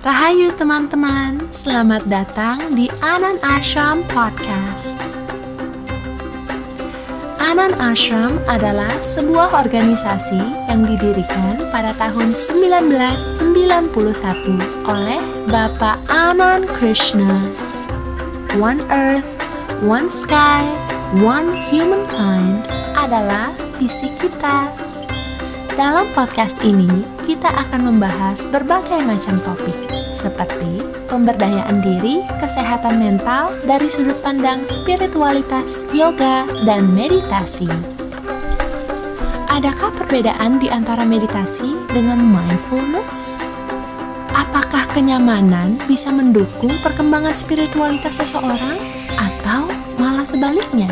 Rahayu teman-teman, selamat datang di Anan Ashram Podcast. Anan Ashram adalah sebuah organisasi yang didirikan pada tahun 1991 oleh Bapak Anand Krishna. One Earth, One Sky, One Humankind adalah visi kita. Dalam podcast ini, kita akan membahas berbagai macam topik, seperti pemberdayaan diri, kesehatan mental dari sudut pandang spiritualitas, yoga, dan meditasi. Adakah perbedaan di antara meditasi dengan mindfulness? Apakah kenyamanan bisa mendukung perkembangan spiritualitas seseorang, atau malah sebaliknya?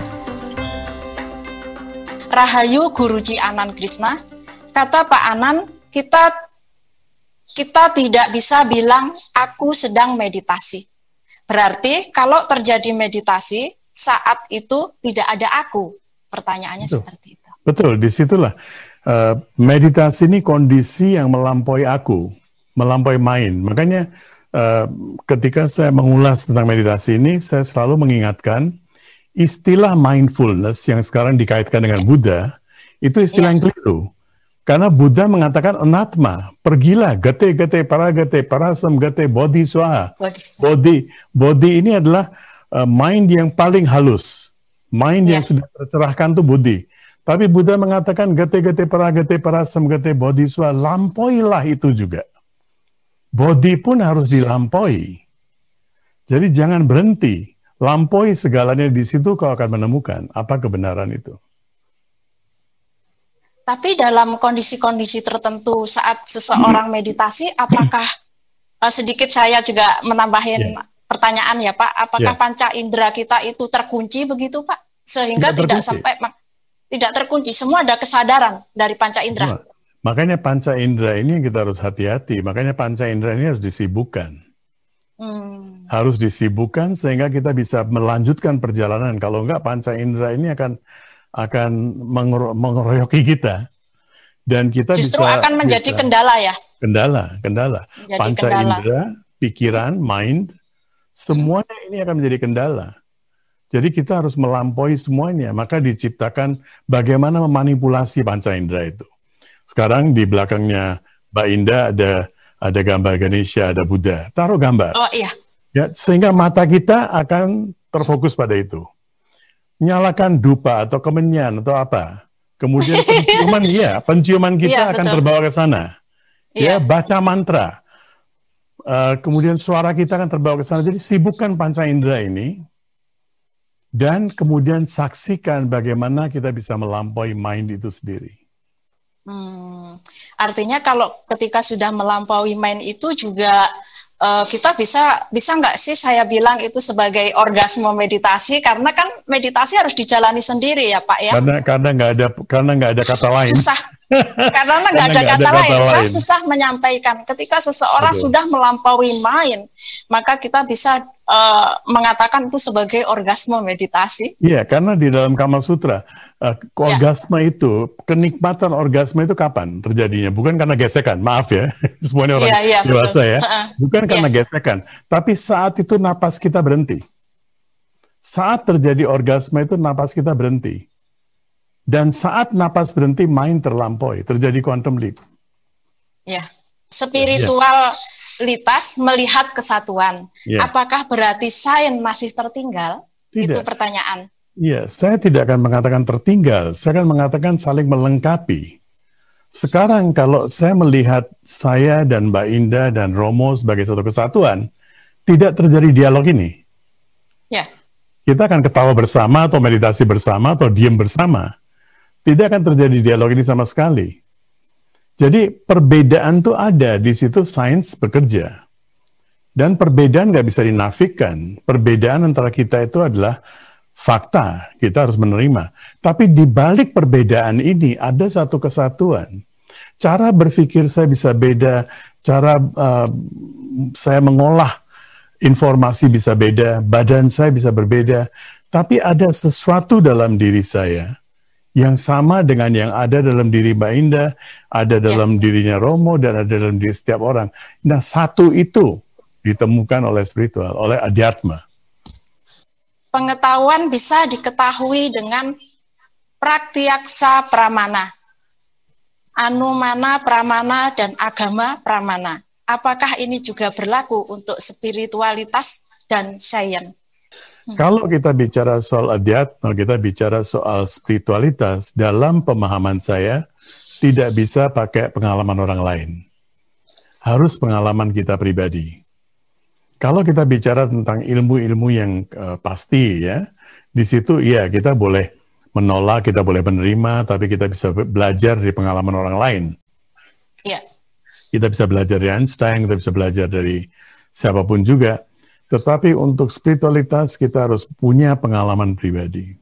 Rahayu Guruji Anan Krishna kata Pak Anan, kita kita tidak bisa bilang aku sedang meditasi. Berarti kalau terjadi meditasi saat itu tidak ada aku. Pertanyaannya Betul. seperti itu. Betul, di situlah uh, meditasi ini kondisi yang melampaui aku, melampaui main. Makanya uh, ketika saya mengulas tentang meditasi ini, saya selalu mengingatkan istilah mindfulness yang sekarang dikaitkan dengan Buddha itu istilah ya. yang keliru karena Buddha mengatakan anatma, pergilah gate gate para gate parasam gate bodhi swaha. Bodhi, bodhi ini adalah uh, mind yang paling halus, mind yeah. yang sudah tercerahkan tuh budi. Tapi Buddha mengatakan gate gate para gate parasam gate bodhi swaha, lampauilah itu juga. Bodhi pun harus dilampaui. Jadi jangan berhenti, lampaui segalanya di situ kau akan menemukan apa kebenaran itu. Tapi dalam kondisi-kondisi tertentu saat seseorang meditasi, apakah uh, sedikit saya juga menambahin yeah. pertanyaan ya Pak, apakah yeah. panca indera kita itu terkunci begitu Pak, sehingga tidak, tidak sampai tidak terkunci, semua ada kesadaran dari panca indera. Makanya panca indera ini kita harus hati-hati. Makanya panca indera ini harus disibukkan. Hmm. Harus disibukkan sehingga kita bisa melanjutkan perjalanan. Kalau enggak panca indera ini akan akan mengeroyoki kita. Dan kita justru bisa, akan menjadi bisa, kendala ya. Kendala kendala. Menjadi panca kendala. indera pikiran mind semuanya ini akan menjadi kendala. Jadi kita harus melampaui semuanya. Maka diciptakan bagaimana memanipulasi panca indera itu. Sekarang di belakangnya Mbak Indah ada ada gambar Ganesha ada Buddha. Taruh gambar. Oh iya. Ya sehingga mata kita akan terfokus pada itu nyalakan dupa atau kemenyan atau apa. Kemudian penciuman ya, penciuman kita ya, akan terbawa ke sana. Ya, ya baca mantra. Uh, kemudian suara kita akan terbawa ke sana. Jadi sibukkan panca indera ini dan kemudian saksikan bagaimana kita bisa melampaui mind itu sendiri. Hmm, artinya kalau ketika sudah melampaui mind itu juga uh, kita bisa bisa nggak sih saya bilang itu sebagai orgasme meditasi karena kan meditasi harus dijalani sendiri ya Pak ya. Karena karena nggak ada karena nggak ada kata lain. Susah. Karena nggak ada, ada lain. kata lain. Saya susah menyampaikan. Ketika seseorang Betul. sudah melampaui main, maka kita bisa uh, mengatakan itu sebagai orgasme meditasi. Iya, karena di dalam Kamal Sutra uh, orgasme ya. itu, kenikmatan orgasme itu kapan terjadinya? Bukan karena gesekan, maaf ya, semuanya orang ya, ya, dewasa ya. Bukan ya. karena gesekan, tapi saat itu napas kita berhenti. Saat terjadi orgasme itu napas kita berhenti. Dan saat napas berhenti, main terlampaui, terjadi quantum leap. Ya, spiritualitas ya. melihat kesatuan. Ya. Apakah berarti sains masih tertinggal? Tidak. Itu pertanyaan. Iya, saya tidak akan mengatakan tertinggal, saya akan mengatakan saling melengkapi. Sekarang kalau saya melihat saya dan Mbak Indah dan Romo sebagai satu kesatuan, tidak terjadi dialog ini. Ya. Kita akan ketawa bersama atau meditasi bersama atau diam bersama. Tidak akan terjadi dialog ini sama sekali. Jadi perbedaan tuh ada di situ sains bekerja. Dan perbedaan nggak bisa dinafikan. Perbedaan antara kita itu adalah fakta, kita harus menerima. Tapi di balik perbedaan ini ada satu kesatuan. Cara berpikir saya bisa beda, cara uh, saya mengolah informasi bisa beda, badan saya bisa berbeda, tapi ada sesuatu dalam diri saya yang sama dengan yang ada dalam diri Mbak Indah, ada ya. dalam ya. dirinya Romo, dan ada dalam diri setiap orang. Nah, satu itu ditemukan oleh spiritual, oleh adiatma. Pengetahuan bisa diketahui dengan praktiaksa pramana. Anumana pramana dan agama pramana. Apakah ini juga berlaku untuk spiritualitas dan sains? Kalau kita bicara soal adiatma, kita bicara soal spiritualitas, dalam pemahaman saya tidak bisa pakai pengalaman orang lain. Harus pengalaman kita pribadi. Kalau kita bicara tentang ilmu-ilmu yang uh, pasti ya, di situ ya kita boleh menolak, kita boleh menerima, tapi kita bisa belajar dari pengalaman orang lain. Iya. Kita bisa belajar dari Einstein, kita bisa belajar dari siapa pun juga. Tetapi untuk spiritualitas kita harus punya pengalaman pribadi.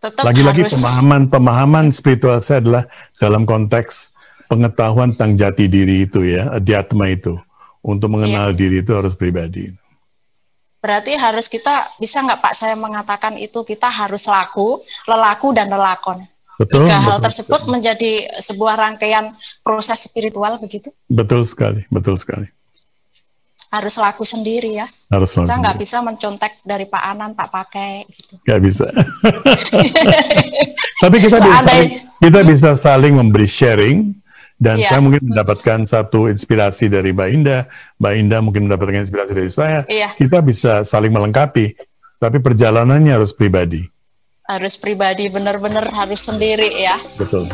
Lagi-lagi pemahaman-pemahaman spiritual saya adalah dalam konteks pengetahuan tentang jati diri itu ya, adiatma itu. Untuk mengenal iya. diri itu harus pribadi. Berarti harus kita bisa nggak Pak saya mengatakan itu kita harus laku, lelaku dan lelakon. Betul. Tiga betul, hal tersebut betul. menjadi sebuah rangkaian proses spiritual begitu. Betul sekali, betul sekali harus laku sendiri ya. Harus laku. Saya nggak bisa mencontek dari Pak Anan tak pakai gitu. Nggak bisa. Tapi kita bisa saling, kita bisa saling memberi sharing dan yeah. saya mungkin mendapatkan satu inspirasi dari Mbak Indah, Mbak Indah mungkin mendapatkan inspirasi dari saya. Yeah. Kita bisa saling melengkapi, tapi perjalanannya harus pribadi. Harus pribadi, benar-benar harus sendiri ya. Betul.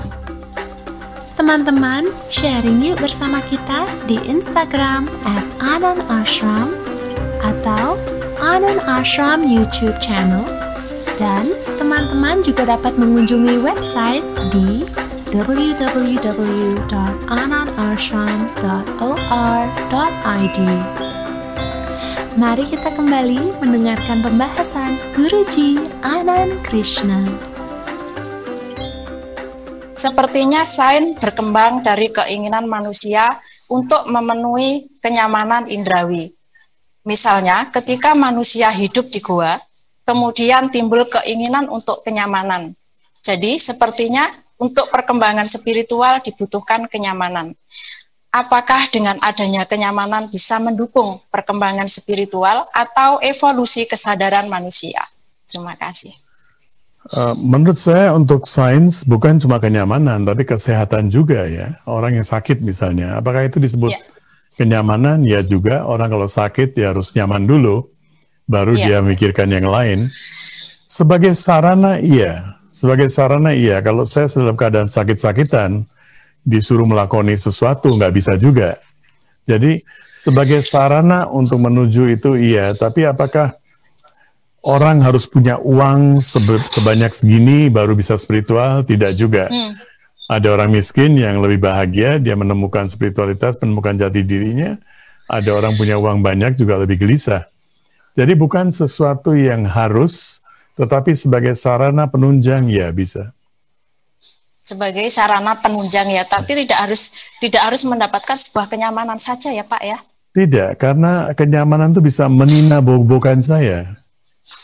Teman-teman, sharing yuk bersama kita di Instagram at Anan Ashram atau Anan Ashram YouTube channel dan teman-teman juga dapat mengunjungi website di www.ananashram.or.id Mari kita kembali mendengarkan pembahasan Guruji Anand Krishna. Sepertinya sains berkembang dari keinginan manusia untuk memenuhi kenyamanan indrawi. Misalnya, ketika manusia hidup di gua, kemudian timbul keinginan untuk kenyamanan. Jadi, sepertinya untuk perkembangan spiritual dibutuhkan kenyamanan. Apakah dengan adanya kenyamanan bisa mendukung perkembangan spiritual atau evolusi kesadaran manusia? Terima kasih. Uh, menurut saya untuk sains bukan cuma kenyamanan, tapi kesehatan juga ya. Orang yang sakit misalnya, apakah itu disebut yeah. kenyamanan? Ya juga, orang kalau sakit ya harus nyaman dulu, baru yeah. dia mikirkan yang lain. Sebagai sarana iya, sebagai sarana iya. Kalau saya dalam keadaan sakit-sakitan, disuruh melakoni sesuatu nggak bisa juga. Jadi sebagai sarana untuk menuju itu iya, tapi apakah orang harus punya uang sebanyak segini baru bisa spiritual, tidak juga. Hmm. Ada orang miskin yang lebih bahagia, dia menemukan spiritualitas, menemukan jati dirinya. Ada orang punya uang banyak juga lebih gelisah. Jadi bukan sesuatu yang harus, tetapi sebagai sarana penunjang ya bisa. Sebagai sarana penunjang ya, tapi tidak harus tidak harus mendapatkan sebuah kenyamanan saja ya Pak ya. Tidak, karena kenyamanan itu bisa menina bobokan saya.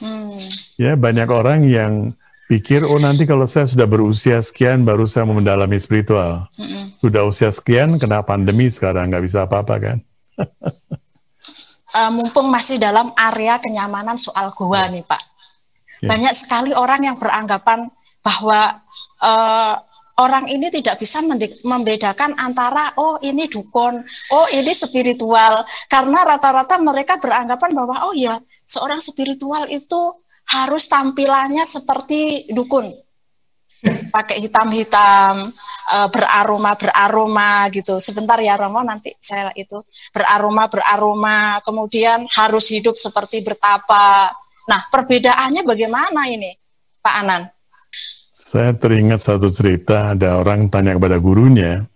Hmm. Ya, banyak orang yang pikir, oh nanti kalau saya sudah berusia sekian baru saya mau mendalami spiritual. Hmm. Sudah usia sekian, kena pandemi sekarang nggak bisa apa-apa kan? uh, mumpung masih dalam area kenyamanan soal goa nih Pak. Ya. Banyak sekali orang yang beranggapan bahwa uh, orang ini tidak bisa membedakan antara oh ini dukun, oh ini spiritual karena rata-rata mereka beranggapan bahwa oh ya seorang spiritual itu harus tampilannya seperti dukun. Pakai hitam-hitam, uh, beraroma beraroma gitu. Sebentar ya Romo nanti saya itu beraroma beraroma, kemudian harus hidup seperti bertapa. Nah, perbedaannya bagaimana ini, Pak Anan? Saya teringat satu cerita, ada orang tanya kepada gurunya,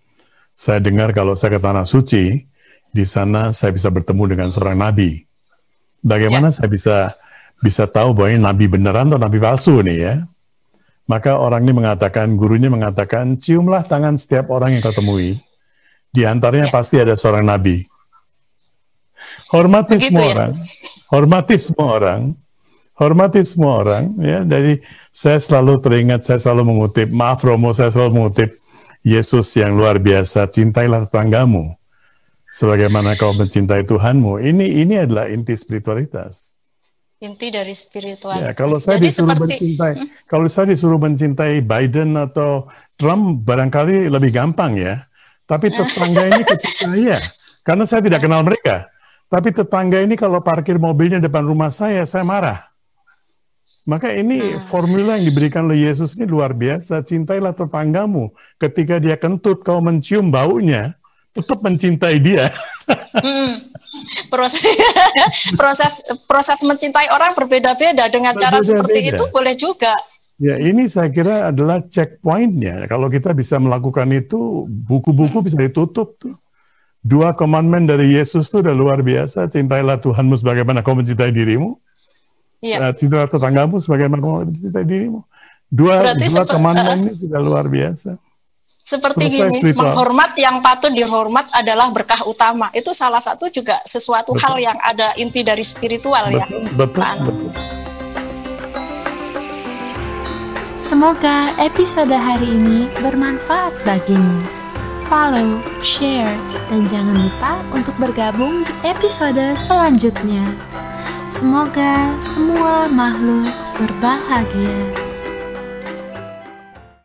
saya dengar kalau saya ke Tanah Suci, di sana saya bisa bertemu dengan seorang nabi. Bagaimana ya. saya bisa bisa tahu bahwa ini nabi beneran atau nabi palsu nih ya? Maka orang ini mengatakan, gurunya mengatakan, ciumlah tangan setiap orang yang kau temui. Di antaranya ya. pasti ada seorang nabi. Hormati Begitu semua ya? orang, hormati semua orang, hormati semua orang ya. Dari saya selalu teringat saya selalu mengutip maaf Romo saya selalu mengutip Yesus yang luar biasa cintailah tetanggamu sebagaimana kau mencintai Tuhanmu. Ini ini adalah inti spiritualitas. Inti dari spiritualitas ya, kalau saya Jadi disuruh seperti, mencintai hmm? kalau saya disuruh mencintai Biden atau Trump barangkali lebih gampang ya. Tapi tetangga ini ketika saya karena saya tidak kenal mereka. Tapi tetangga ini kalau parkir mobilnya depan rumah saya saya marah maka ini hmm. formula yang diberikan oleh Yesus ini luar biasa. Cintailah tetanggamu. Ketika dia kentut, kau mencium baunya, tetap mencintai dia. Hmm. Proses, proses proses mencintai orang berbeda-beda dengan berbeda cara seperti itu boleh juga. Ya ini saya kira adalah checkpointnya. Kalau kita bisa melakukan itu, buku-buku bisa ditutup tuh. Dua commandment dari Yesus itu udah luar biasa. Cintailah Tuhanmu sebagaimana kau mencintai dirimu. Uh, cinta tetanggamu sebagaimana kamu cinta dirimu. Dua, Berarti dua temanmu uh, ini sudah luar biasa. Seperti Selesai gini, spiritual. menghormat yang patut dihormat adalah berkah utama. Itu salah satu juga sesuatu betul. hal yang ada inti dari spiritual betul, ya. Betul, betul. Semoga episode hari ini bermanfaat bagimu. Follow, share, dan jangan lupa untuk bergabung di episode selanjutnya. Semoga semua makhluk berbahagia.